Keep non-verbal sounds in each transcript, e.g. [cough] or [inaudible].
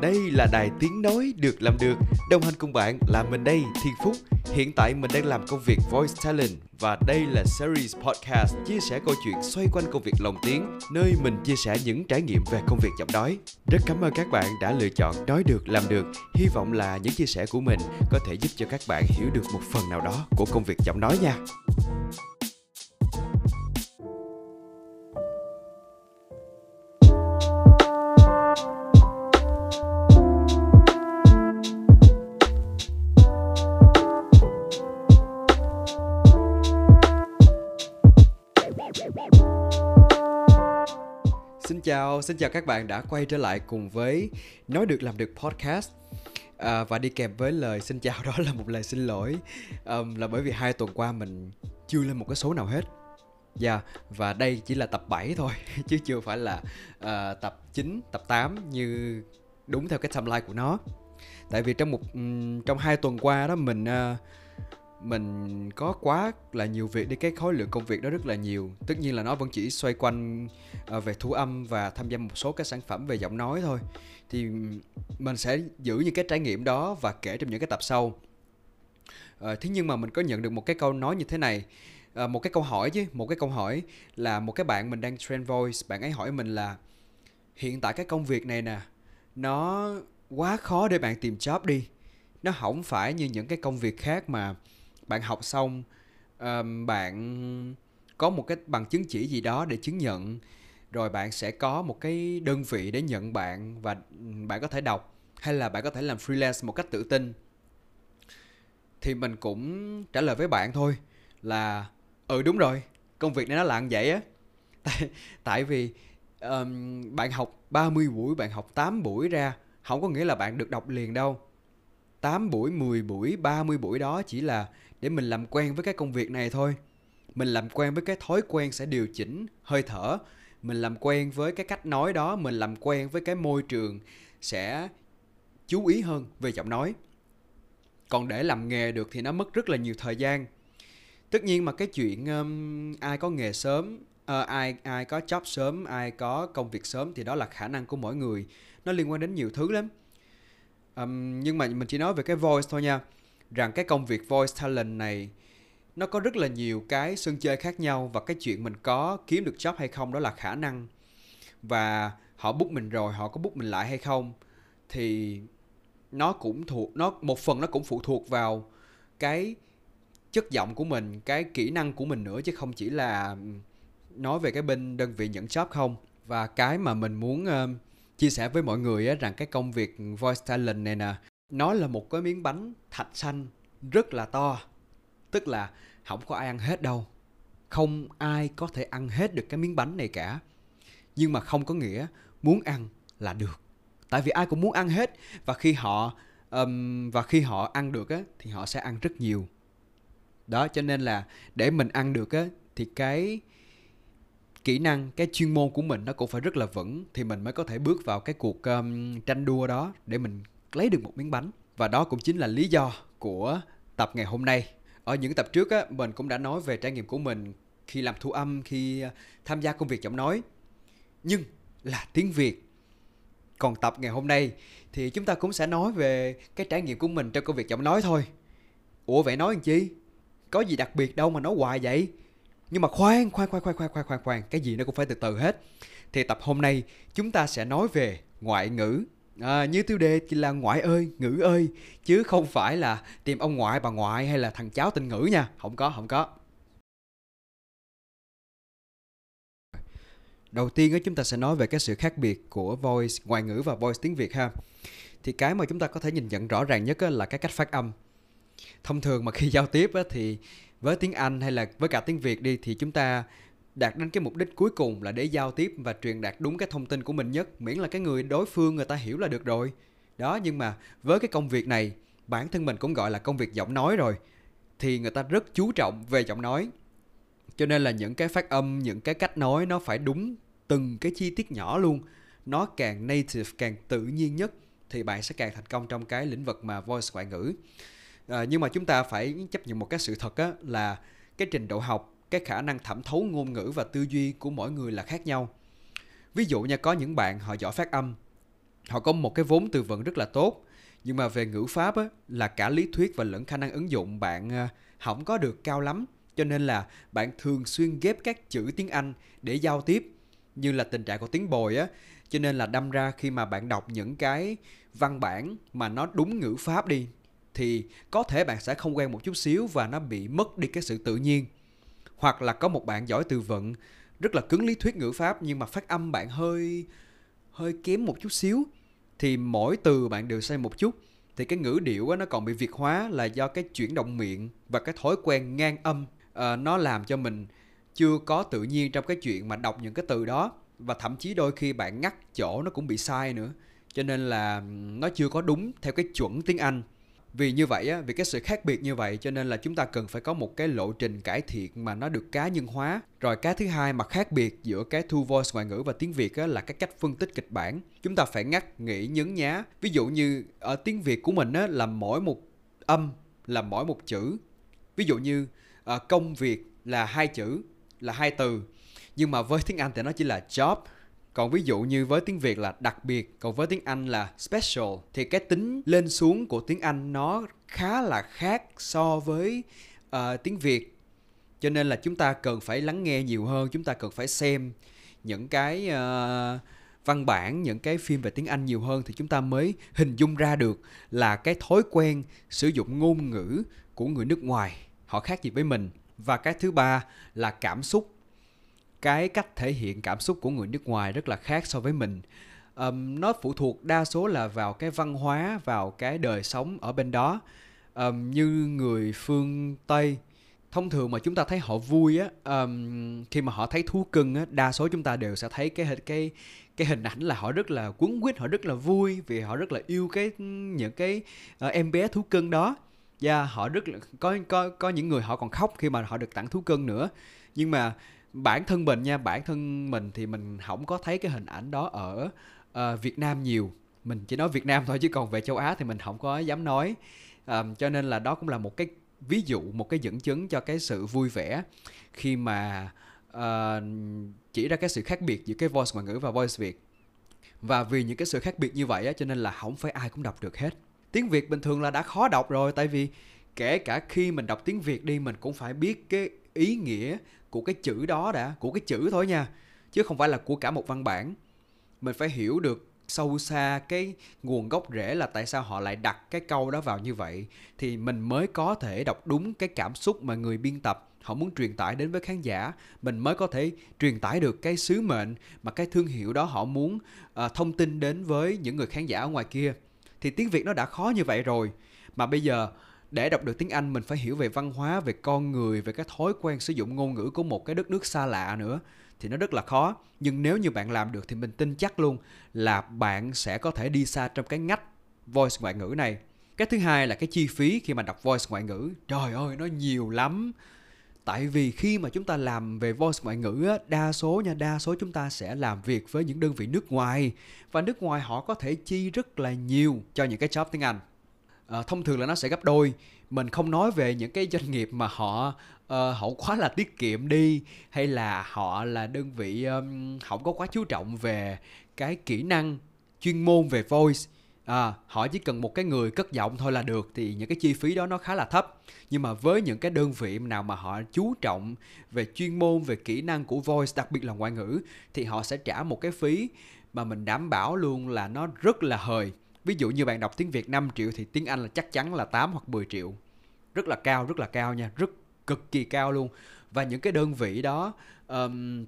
Đây là đài tiếng nói được làm được. Đồng hành cùng bạn là mình đây, Thiên Phúc. Hiện tại mình đang làm công việc Voice Talent và đây là series podcast chia sẻ câu chuyện xoay quanh công việc lồng tiếng, nơi mình chia sẻ những trải nghiệm về công việc giọng nói. Rất cảm ơn các bạn đã lựa chọn nói được làm được. Hy vọng là những chia sẻ của mình có thể giúp cho các bạn hiểu được một phần nào đó của công việc giọng nói nha. Chào, xin chào các bạn đã quay trở lại cùng với Nói được làm được podcast. À, Và đi kèm với lời xin chào [laughs] đó là một lời xin lỗi. Um, Là bởi vì hai tuần qua mình chưa lên một cái số nào hết. Dạ, yeah, và đây chỉ là tập 7 thôi [laughs] Chứ chưa phải là uh, tập 9, tập 8 như đúng theo cái timeline của nó. Tại vì trong một um, trong hai tuần qua đó mình uh, mình có quá là nhiều việc đi cái khối lượng công việc đó rất là nhiều. Tất nhiên là nó vẫn chỉ xoay quanh ờ, về thu âm và tham gia một số các sản phẩm về giọng nói thôi. Thì mình sẽ giữ những cái trải nghiệm đó và kể trong những cái tập sau. À, thế nhưng mà mình có nhận được một cái câu nói như thế này. À, một cái câu hỏi chứ một cái câu hỏi là một cái bạn mình đang trend voice bạn ấy hỏi mình là hiện tại cái công việc này nè nó quá khó để bạn tìm job đi. Nó không phải như những cái công việc khác mà bạn học xong um, bạn có một cái bằng chứng chỉ gì đó để chứng nhận rồi bạn sẽ có một cái đơn vị để nhận bạn và bạn có thể đọc hay là bạn có thể làm freelance một cách tự tin. Thì mình cũng trả lời với bạn thôi là ừ đúng rồi công việc này nó lặng vậy á. [laughs] Tại tại vì um, bạn học 30 buổi bạn học 8 buổi ra không có nghĩa là bạn được đọc liền đâu. 8 buổi, 10 buổi, 30 buổi đó chỉ là để mình làm quen với cái công việc này thôi. Mình làm quen với cái thói quen sẽ điều chỉnh hơi thở. Mình làm quen với cái cách nói đó, mình làm quen với cái môi trường sẽ chú ý hơn về giọng nói. Còn để làm nghề được thì nó mất rất là nhiều thời gian. Tất nhiên mà cái chuyện um, ai có nghề sớm, uh, ai ai có job sớm, ai có công việc sớm thì đó là khả năng của mỗi người. Nó liên quan đến nhiều thứ lắm um, nhưng mà mình chỉ nói về cái voice thôi nha rằng cái công việc voice talent này nó có rất là nhiều cái sân chơi khác nhau và cái chuyện mình có kiếm được job hay không đó là khả năng. Và họ book mình rồi họ có book mình lại hay không thì nó cũng thuộc nó một phần nó cũng phụ thuộc vào cái chất giọng của mình cái kỹ năng của mình nữa chứ không chỉ là nói về cái bên đơn vị nhận job không. Và cái mà mình muốn uh, chia sẻ với mọi người á, rằng cái công việc voice talent này nè nó là một cái miếng bánh thạch xanh rất là to. Tức là không có ai ăn hết đâu. Không ai có thể ăn hết được cái miếng bánh này cả. Nhưng mà không có nghĩa muốn ăn là được. Tại vì ai cũng muốn ăn hết. Và khi họ um, và khi họ ăn được á thì họ sẽ ăn rất nhiều. Đó cho nên là để mình ăn được á thì cái kỹ năng cái chuyên môn của mình nó cũng phải rất là vững. Thì mình mới có thể bước vào cái cuộc um, tranh đua đó để mình lấy được một miếng bánh. Và đó cũng chính là lý do của tập ngày hôm nay. Ở những tập trước á, mình cũng đã nói về trải nghiệm của mình khi làm thu âm, khi à, tham gia công việc giọng nói. Nhưng là tiếng việt. Còn tập ngày hôm nay thì chúng ta cũng sẽ nói về cái trải nghiệm của mình trong công việc giọng nói thôi. Ủa vậy nói làm chi? Có gì đặc biệt đâu mà nói hoài vậy? Nhưng mà khoan khoan khoan khoan khoan khoan khoan khoan, cái gì nó cũng phải từ từ hết. Thì tập hôm nay chúng ta sẽ nói về ngoại ngữ à, như tiêu đề thì là ngoại ơi ngữ ơi chứ không phải là tìm ông ngoại bà ngoại hay là thằng cháu tên ngữ nha. Không có không có. Đầu tiên á chúng ta sẽ nói về cái sự khác biệt của voice ngoại ngữ và voice tiếng việt ha. Thì cái mà chúng ta có thể nhìn nhận rõ ràng nhất là cái cách phát âm. Thông thường mà khi giao tiếp á, thì với tiếng Anh hay là với cả tiếng Việt đi thì chúng ta đạt đến cái mục đích cuối cùng là để giao tiếp và truyền đạt đúng cái thông tin của mình nhất miễn là cái người đối phương người ta hiểu là được rồi. Đó nhưng mà với cái công việc này bản thân mình cũng gọi là công việc giọng nói rồi thì người ta rất chú trọng về giọng nói. Cho nên là những cái phát âm những cái cách nói nó phải đúng từng cái chi tiết nhỏ luôn. Nó càng native càng tự nhiên nhất thì bạn sẽ càng thành công trong cái lĩnh vực mà voice ngoại ngữ. À, nhưng mà chúng ta phải chấp nhận một cái sự thật á là cái trình độ học cái khả năng thẩm thấu ngôn ngữ và tư duy của mỗi người là khác nhau. Ví dụ nha có những bạn họ giỏi phát âm họ có một cái vốn từ vựng rất là tốt nhưng mà về ngữ pháp á, là cả lý thuyết và lẫn khả năng ứng dụng bạn ờ, không có được cao lắm. Cho nên là bạn thường xuyên ghép các chữ tiếng Anh để giao tiếp như là tình trạng của tiếng bồi á. Cho nên là đâm ra khi mà bạn đọc những cái văn bản mà nó đúng ngữ pháp đi thì có thể bạn sẽ không quen một chút xíu và nó bị mất đi cái sự tự nhiên hoặc là có một bạn giỏi từ vựng. Rất là cứng lý thuyết ngữ pháp nhưng mà phát âm bạn hơi hơi kém một chút xíu. Thì mỗi từ bạn đều sai một chút. Thì cái ngữ điệu á, nó còn bị việt hóa là do cái chuyển động miệng và cái thói quen ngang âm. À, nó làm cho mình chưa có tự nhiên trong cái chuyện mà đọc những cái từ đó. Và thậm chí đôi khi bạn ngắt chỗ nó cũng bị sai nữa. Cho nên là nó chưa có đúng theo cái chuẩn tiếng Anh vì như vậy á vì cái sự khác biệt như vậy cho nên là chúng ta cần phải có một cái lộ trình cải thiện mà nó được cá nhân hóa. Rồi cái thứ hai mà khác biệt giữa cái thu voice ngoại ngữ và tiếng việt á là cái cách phân tích kịch bản. Chúng ta phải ngắt nghĩ nhấn nhá. Ví dụ như ở tiếng việt của mình á là mỗi một âm là mỗi một chữ. Ví dụ như uh, công việc là hai chữ là hai từ. Nhưng mà với tiếng anh thì nó chỉ là job còn ví dụ như với tiếng Việt là đặc biệt, còn với tiếng Anh là special thì cái tính lên xuống của tiếng Anh nó khá là khác so với uh, tiếng Việt. Cho nên là chúng ta cần phải lắng nghe nhiều hơn, chúng ta cần phải xem những cái uh, văn bản, những cái phim về tiếng Anh nhiều hơn thì chúng ta mới hình dung ra được là cái thói quen sử dụng ngôn ngữ của người nước ngoài họ khác gì với mình. Và cái thứ ba là cảm xúc cái cách thể hiện cảm xúc của người nước ngoài rất là khác so với mình. Um, nó phụ thuộc đa số là vào cái văn hóa vào cái đời sống ở bên đó. Um, như người phương tây thông thường mà chúng ta thấy họ vui á um, khi mà họ thấy thú cưng á đa số chúng ta đều sẽ thấy cái cái cái hình ảnh là họ rất là quấn quýt họ rất là vui vì họ rất là yêu cái những cái uh, em bé thú cưng đó. Và yeah, họ rất là có có có những người họ còn khóc khi mà họ được tặng thú cưng nữa. Nhưng mà bản thân mình nha bản thân mình thì mình không có thấy cái hình ảnh đó ở uh, Việt Nam nhiều. Mình chỉ nói Việt Nam thôi chứ còn về châu Á thì mình không có dám nói. Um, cho nên là đó cũng là một cái ví dụ một cái dẫn chứng cho cái sự vui vẻ khi mà uh, chỉ ra cái sự khác biệt giữa cái voice ngoại ngữ và voice việt. Và vì những cái sự khác biệt như vậy á, cho nên là không phải ai cũng đọc được hết. Tiếng việt bình thường là đã khó đọc rồi tại vì kể cả khi mình đọc tiếng việt đi mình cũng phải biết cái ý nghĩa của cái chữ đó đã của cái chữ thôi nha chứ không phải là của cả một văn bản. Mình phải hiểu được sâu xa cái nguồn gốc rễ là tại sao họ lại đặt cái câu đó vào như vậy thì mình mới có thể đọc đúng cái cảm xúc mà người biên tập họ muốn truyền tải đến với khán giả. Mình mới có thể truyền tải được cái sứ mệnh mà cái thương hiệu đó họ muốn uh, thông tin đến với những người khán giả ở ngoài kia. Thì tiếng việt nó đã khó như vậy rồi. Mà bây giờ để đọc được tiếng Anh mình phải hiểu về văn hóa, về con người, về cái thói quen sử dụng ngôn ngữ của một cái đất nước xa lạ nữa thì nó rất là khó. Nhưng nếu như bạn làm được thì mình tin chắc luôn là bạn sẽ có thể đi xa trong cái ngách voice ngoại ngữ này. Cái thứ hai là cái chi phí khi mà đọc voice ngoại ngữ. Trời ơi, nó nhiều lắm. Tại vì khi mà chúng ta làm về voice ngoại ngữ á, đa số nha, đa số chúng ta sẽ làm việc với những đơn vị nước ngoài và nước ngoài họ có thể chi rất là nhiều cho những cái job tiếng Anh uh, thông thường là nó sẽ gấp đôi. Mình không nói về những cái doanh nghiệp mà họ uh, họ quá là tiết kiệm đi hay là họ là đơn vị um, không có quá chú trọng về cái kỹ năng chuyên môn về voice. À, họ chỉ cần một cái người cất giọng thôi là được thì những cái chi phí đó nó khá là thấp. Nhưng mà với những cái đơn vị nào mà họ chú trọng về chuyên môn về kỹ năng của voice đặc biệt là ngoại ngữ thì họ sẽ trả một cái phí mà mình đảm bảo luôn là nó rất là hời ví dụ như bạn đọc tiếng Việt 5 triệu thì tiếng Anh là chắc chắn là 8 hoặc 10 triệu. Rất là cao rất là cao nha rất cực kỳ cao luôn. Và những cái đơn vị đó um,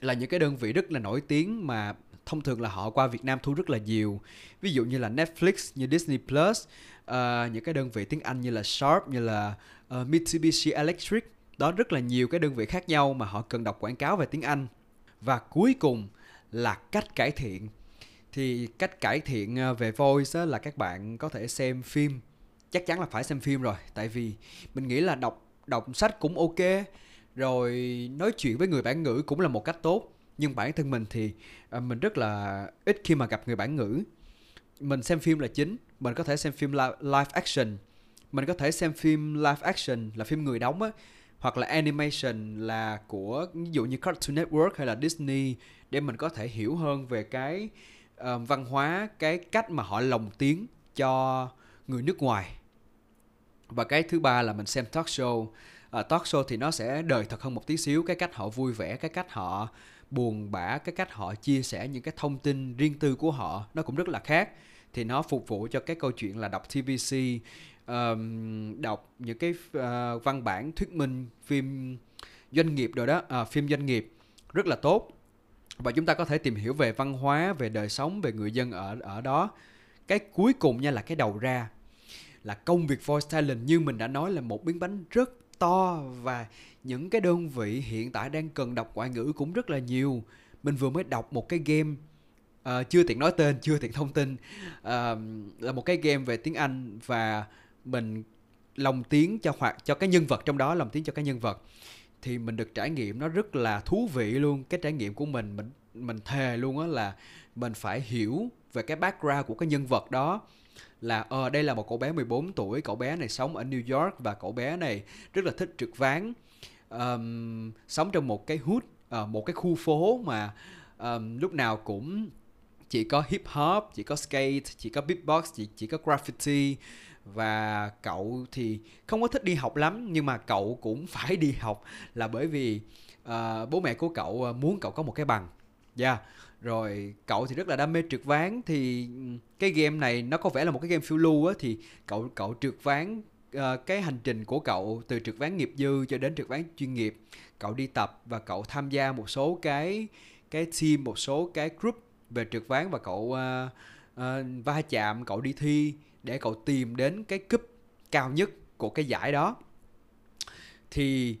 là những cái đơn vị rất là nổi tiếng mà thông thường là họ qua Việt Nam thu rất là nhiều. Ví dụ như là Netflix như Disney Plus uh, những cái đơn vị tiếng Anh như là Sharp như là uh, Mitsubishi Electric. Đó rất là nhiều cái đơn vị khác nhau mà họ cần đọc quảng cáo về tiếng Anh. Và cuối cùng là cách cải thiện thì cách cải thiện à, về voice là các bạn có thể xem phim. Chắc chắn là phải xem phim rồi, tại vì mình nghĩ là đọc đọc sách cũng ok, rồi nói chuyện với người bản ngữ cũng là một cách tốt. Nhưng bản thân mình thì à, mình rất là ít khi mà gặp người bản ngữ. Mình xem phim là chính, mình có thể xem phim live action. Mình có thể xem phim live action là phim người đóng á, hoặc là animation là của, ví dụ như Cartoon Network hay là Disney, để mình có thể hiểu hơn về cái uh, văn hóa cái cách mà họ lồng tiếng cho người nước ngoài. Và cái thứ ba là mình xem talk show. Uh, talk show thì nó sẽ đời thật hơn một tí xíu cái cách họ vui vẻ cái cách họ buồn bã cái cách họ chia sẻ những cái thông tin riêng tư của họ nó cũng rất là khác. Thì nó phục vụ cho cái câu chuyện là đọc TVC um, đọc những cái uh, văn bản thuyết minh phim doanh nghiệp rồi đó uh, phim doanh nghiệp. Rất là tốt và chúng ta có thể tìm hiểu về văn hóa về đời sống về người dân ở ở đó. Cái cuối cùng nha là cái đầu ra là công việc voice talent. Như mình đã nói là một miếng bánh rất to và những cái đơn vị hiện tại đang cần đọc ngoại ngữ cũng rất là nhiều. Mình vừa mới đọc một cái game uh, chưa tiện nói tên chưa tiện thông tin uh, là một cái game về tiếng anh và mình lồng tiếng cho hoặc cho cái nhân vật trong đó lồng tiếng cho cái nhân vật thì mình được trải nghiệm nó rất là thú vị luôn. Cái trải nghiệm của mình mình mình thề luôn á là mình phải hiểu về cái background của cái nhân vật đó. Là ờ đây là một cậu bé 14 tuổi cậu bé này sống ở New York và cậu bé này rất là thích trượt ván. Um, sống trong một cái hood uh, một cái khu phố mà um, lúc nào cũng chỉ có hip hop chỉ có skate chỉ có beatbox chỉ chỉ có graffiti và cậu thì không có thích đi học lắm nhưng mà cậu cũng [laughs] phải đi học là bởi vì uh, bố mẹ của cậu ờ, muốn cậu có một cái bằng. Yeah. Rồi cậu thì rất là đam mê trượt ván thì cái game này nó có vẻ là một cái game phiêu lưu á thì cậu cậu trượt ván uh, cái hành trình của cậu từ trượt ván nghiệp dư cho đến trượt ván chuyên nghiệp. Cậu đi tập và cậu tham gia một số cái cái team một số cái group về trượt ván và cậu uh, uh, va chạm cậu đi thi để cậu tìm đến cái cúp cao nhất của cái giải đó. Thì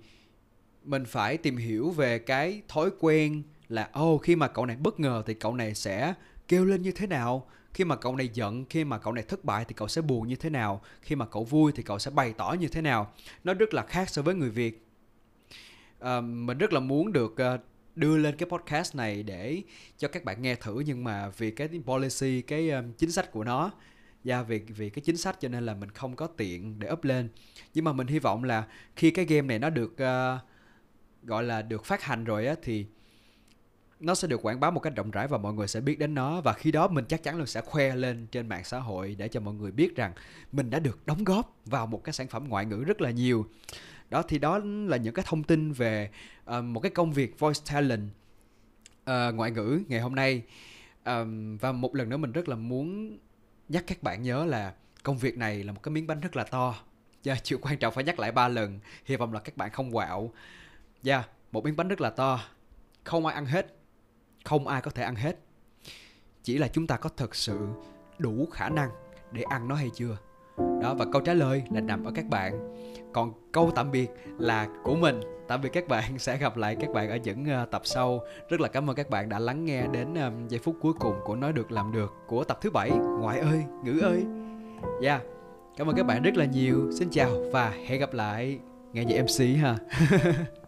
mình phải tìm hiểu về cái thói quen là ô oh, khi mà cậu này bất ngờ thì cậu này sẽ kêu lên như thế nào? Khi mà cậu này giận khi mà cậu này thất bại thì cậu sẽ buồn như thế nào? Khi mà cậu vui thì cậu sẽ bày tỏ như thế nào? Nó rất là khác so với người việt. À, mình rất là muốn được uh, đưa lên cái podcast này để cho các bạn nghe thử nhưng mà vì cái policy cái um, chính sách của nó và vì vì cái chính sách cho nên là mình không có tiện để up lên. Nhưng mà mình hy vọng là khi cái game này nó được uh, gọi là được phát hành rồi á thì nó sẽ được quảng bá một cách rộng rãi và mọi người sẽ biết đến nó. Và khi đó mình chắc chắn là sẽ khoe lên trên mạng xã hội để cho mọi người biết rằng mình đã được đóng góp vào một cái sản phẩm ngoại ngữ rất là nhiều. Đó thì đó là những cái thông tin về uh, một cái công việc voice talent uh, ngoại ngữ ngày hôm nay. Um, và một lần nữa mình rất là muốn nhắc các bạn nhớ là công việc này là một cái miếng bánh rất là to. Dạ, [laughs] yeah, chưa quan trọng phải nhắc lại ba lần. Hy vọng là các bạn không quạo. Yeah, một miếng bánh rất là to. Không ai ăn hết. Không ai có thể ăn hết. Chỉ là chúng ta có thực sự đủ khả năng để ăn nó hay chưa? Đó và câu trả lời là nằm ở các bạn còn câu tạm biệt là của mình. Tạm biệt các bạn. [laughs] Sẽ gặp lại các bạn ở những ờ, tập sau. Rất là cảm ơn các bạn đã lắng nghe đến giây phút cuối cùng của nói được làm được của tập thứ bảy. Ngoại ơi, ngữ ơi. Yeah. Cảm ơn các bạn rất là nhiều. Xin chào và hẹn gặp lại. Nghe như mc ha. [laughs]